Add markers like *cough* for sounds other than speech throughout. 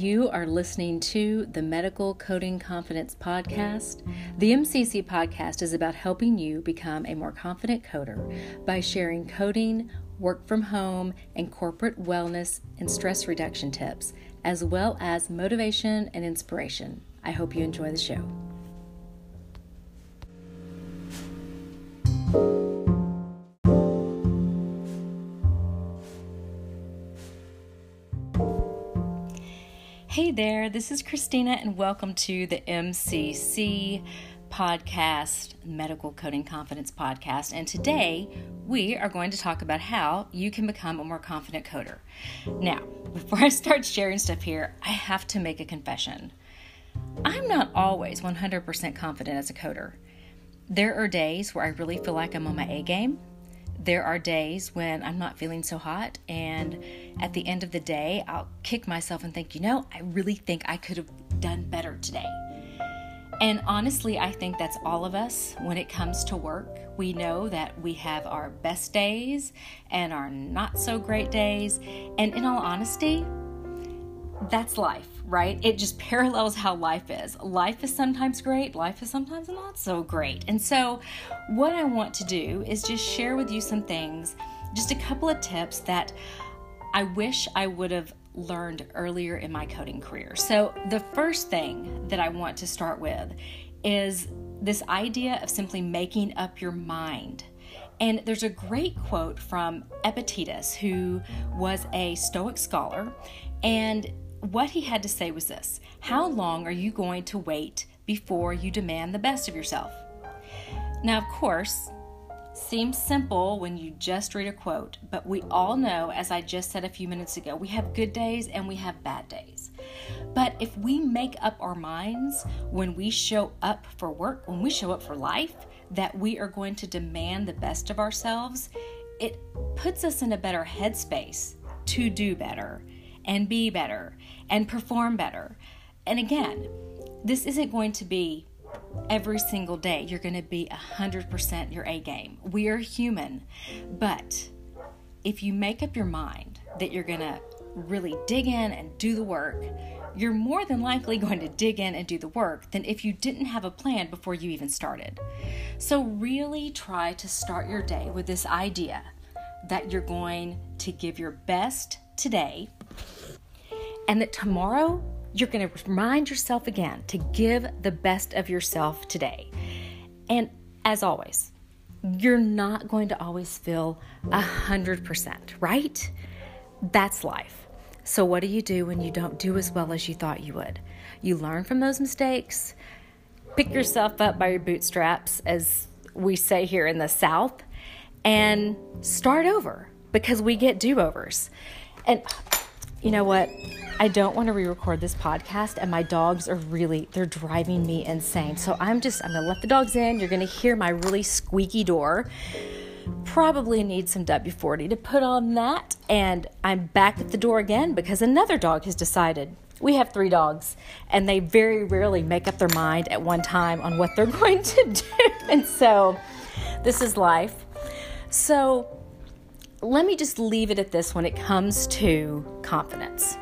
You are listening to the Medical Coding Confidence Podcast. The MCC podcast is about helping you become a more confident coder by sharing coding, work from home, and corporate wellness and stress reduction tips, as well as motivation and inspiration. I hope you enjoy the show. Hey there, this is Christina, and welcome to the MCC podcast, Medical Coding Confidence Podcast. And today we are going to talk about how you can become a more confident coder. Now, *laughs* before I start sharing stuff here, I have to make a confession. I'm not always 100% confident as a coder. There are days where I really feel like I'm on my A game, there are days when I'm not feeling so hot, and at the end of the day, I'll kick myself and think, you know, I really think I could have done better today. And honestly, I think that's all of us when it comes to work. We know that we have our best days and our not so great days. And in all honesty, that's life right? It just parallels how life is. Life is sometimes great, life is sometimes not so great. And so, what I want to do is just share with you some things, just a couple of tips that I wish I would have learned earlier in my coding career. So, the first thing that I want to start with is this idea of simply making up your mind. And there's a great quote from Epictetus, who was a Stoic scholar, and what he had to say was this How long are you going to wait before you demand the best of yourself? Now, of course, seems simple when you just read a quote, but we all know, as I just said a few minutes ago, we have good days and we have bad days. But if we make up our minds when we show up for work, when we show up for life, that we are going to demand the best of ourselves, it puts us in a better headspace to do better and be better and perform better. And again, this isn't going to be every single day. You're going to be 100% your A game. We are human. But if you make up your mind that you're going to really dig in and do the work, you're more than likely going to dig in and do the work than if you didn't have a plan before you even started. So, really try to start your day with this idea that you're going to give your best today and that tomorrow you're going to remind yourself again to give the best of yourself today. And as always, you're not going to always feel a hundred percent, right? That's life. So, what do you do when you don't do as well as you thought you would? You learn from those mistakes, pick yourself up by your bootstraps, as we say here in the South, and start over because we get do overs. And you know what? I don't want to re-record this podcast and my dogs are really they're driving me insane. So I'm just I'm going to let the dogs in. You're going to hear my really squeaky door. Probably need some W 40 to put on that and I'm back at the door again because another dog has decided we have three dogs and they very rarely make up their mind at one time on what they're *laughs* going to do. And so this is life. So let me just leave it at this when it comes to confidence.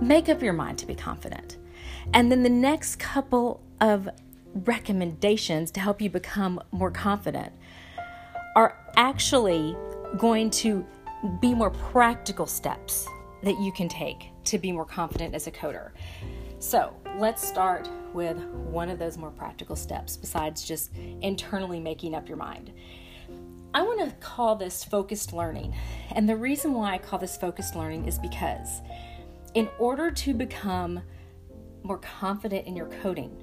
Make up your mind to be confident. And then the next couple of recommendations to help you become more confident are actually going to be more practical steps that you can take to be more confident as a coder. So, let's start with one of those more practical steps besides just internally making up your mind. I want to call this focused learning. And the reason why I call this focused learning is because in order to become more confident in your coding,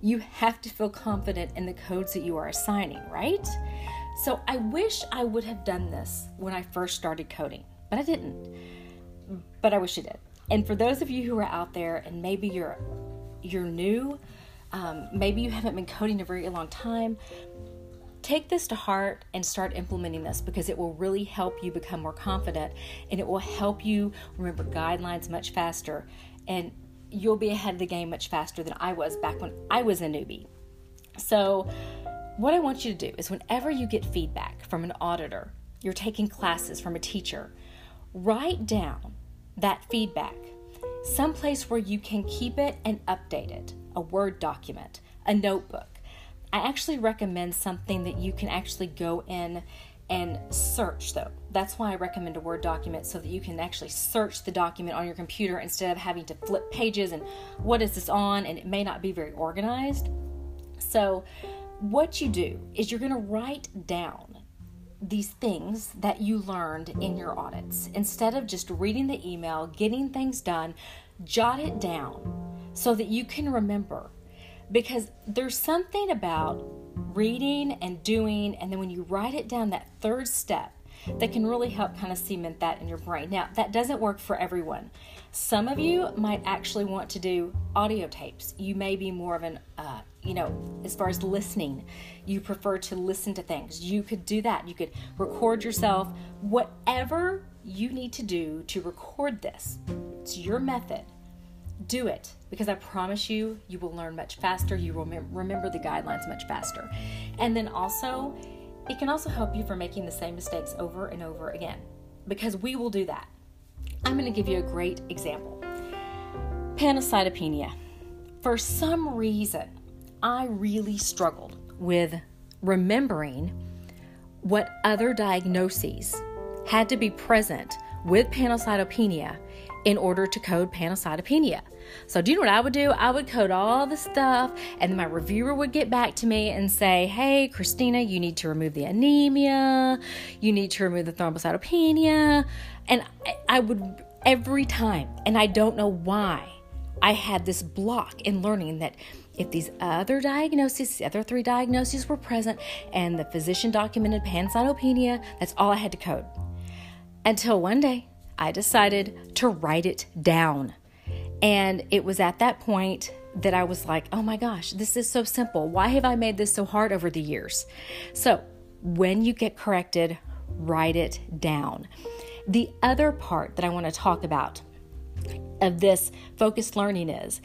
you have to feel confident in the codes that you are assigning, right? So I wish I would have done this when I first started coding, but I didn't. But I wish I did. And for those of you who are out there and maybe you're you're new, um, maybe you haven't been coding a very long time, Take this to heart and start implementing this because it will really help you become more confident and it will help you remember guidelines much faster and you'll be ahead of the game much faster than I was back when I was a newbie. So, what I want you to do is whenever you get feedback from an auditor, you're taking classes from a teacher, write down that feedback someplace where you can keep it and update it, a Word document, a notebook. I actually recommend something that you can actually go in and search though. That's why I recommend a Word document so that you can actually search the document on your computer instead of having to flip pages and what is this on and it may not be very organized. So, what you do is you're going to write down these things that you learned in your audits. Instead of just reading the email, getting things done, jot it down so that you can remember. Because there's something about reading and doing, and then when you write it down, that third step that can really help kind of cement that in your brain. Now, that doesn't work for everyone. Some of you might actually want to do audio tapes. You may be more of an, uh, you know, as far as listening, you prefer to listen to things. You could do that. You could record yourself, whatever you need to do to record this. It's your method. Do it because I promise you, you will learn much faster. You will remember the guidelines much faster. And then also, it can also help you from making the same mistakes over and over again because we will do that. I'm going to give you a great example pancytopenia. For some reason, I really struggled with remembering what other diagnoses had to be present with pancytopenia in order to code pancytopenia. So, do you know what I would do? I would code all the stuff, and my reviewer would get back to me and say, Hey, Christina, you need to remove the anemia, you need to remove the thrombocytopenia. And I would every time, and I don't know why, I had this block in learning that if these other diagnoses, the other three diagnoses were present, and the physician documented pancytopenia, that's all I had to code. Until one day, I decided to write it down. And it was at that point that I was like, oh my gosh, this is so simple. Why have I made this so hard over the years? So, when you get corrected, write it down. The other part that I want to talk about of this focused learning is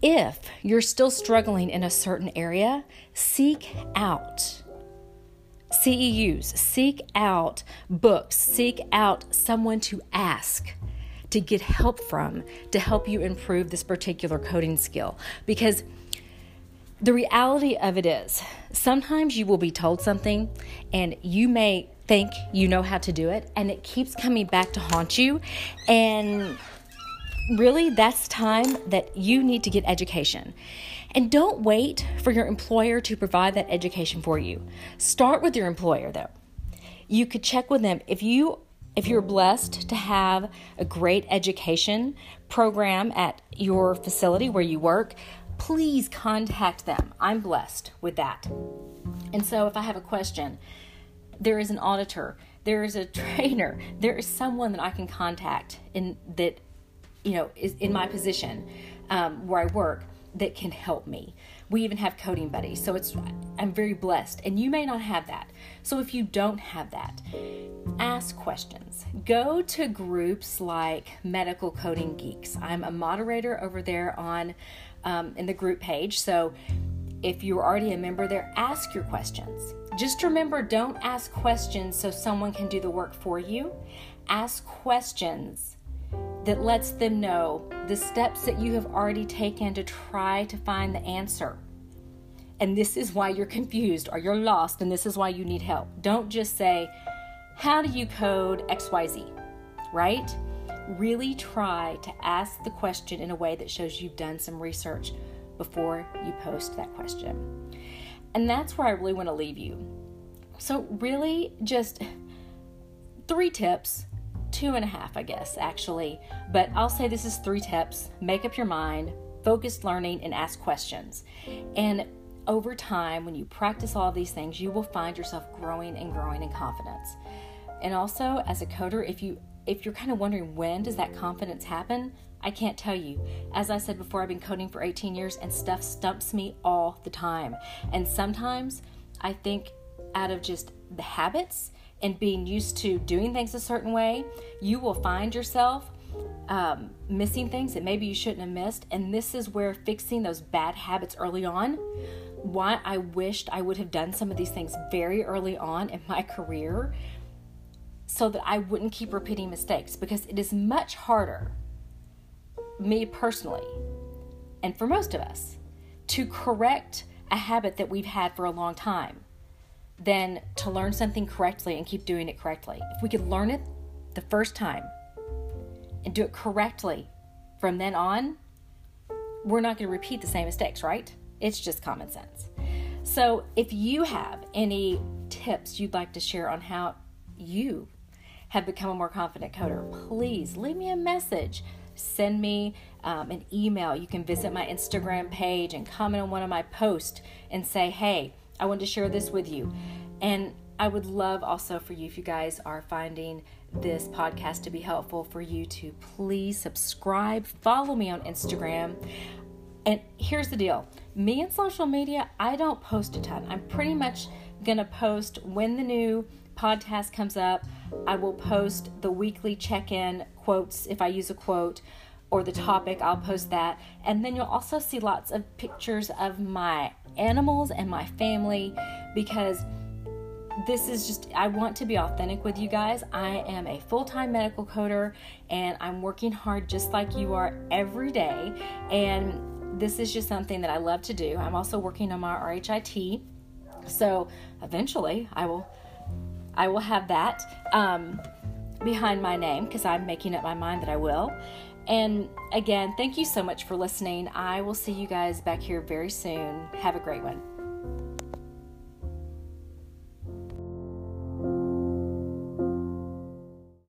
if you're still struggling in a certain area, seek out CEUs, seek out books, seek out someone to ask to get help from to help you improve this particular coding skill. Because the reality of it is, sometimes you will be told something and you may think you know how to do it, and it keeps coming back to haunt you. And really, that's time that you need to get education. And don't wait for your employer to provide that education for you. Start with your employer, though. You could check with them. If you if you're blessed to have a great education program at your facility where you work, please contact them. I'm blessed with that. And so if I have a question, there is an auditor, there is a *laughs* trainer, there is someone that I can contact in that you know is in my position um, where I work that can help me. We even have coding buddies. So it's I'm very blessed and you may not have that. So if you don't have that, ask questions. Go to groups like Medical Coding Geeks. I'm a moderator over there on um, in the group page. So if you're already a member there, ask your questions. Just remember don't ask questions so someone can do the work for you. Ask questions that lets them know the steps that you have already taken to try to find the answer. And this is why you're confused or you're lost, and this is why you need help. Don't just say, How do you code XYZ? Right? Really try to ask the question in a way that shows you've done some research before you post that question. And that's where I really want to leave you. So, really, just three tips two and a half, I guess, actually. But I'll say this is three tips make up your mind, focused learning, and ask questions. And over time, when you practice all these things, you will find yourself growing and growing in confidence. And also, as a coder, if you if you're kind of wondering when does that confidence happen, I can't tell you. As I said before, I've been coding for 18 years and stuff stumps me all the time. And sometimes I think out of just the habits and being used to doing things a certain way, you will find yourself um, missing things that maybe you shouldn't have missed. And this is where fixing those bad habits early on, why I wished I would have done some of these things very early on in my career so that I wouldn't keep repeating mistakes because it is much harder me personally, and for most of us, to correct a habit that we've had for a long time than to learn something correctly and keep doing it correctly. If we could learn it the first time and do it correctly from then on, we're not going to repeat the same mistakes, right? It's just common sense. So, if you have any tips you'd like to share on how you have become a more confident coder, please leave me a message. Send me um, an email. You can visit my Instagram page and comment on one of my posts and say, hey, I wanted to share this with you. And I would love also for you, if you guys are finding this podcast to be helpful, for you to please subscribe, follow me on Instagram. And here's the deal me and social media, I don't post a ton. I'm pretty much to post when the new podcast comes up. I will post the weekly check in quotes if I use a quote or the topic, I'll post that. And then you'll also see lots of pictures of my animals and my family because this is just, I want to be authentic with you guys. I am a full time medical coder and I'm working hard just like you are every day. And this is just something that I love to do. I'm also working on my RHIT. So eventually I will I will have that um, behind my name because I'm making up my mind that I will. And again, thank you so much for listening. I will see you guys back here very soon. Have a great one.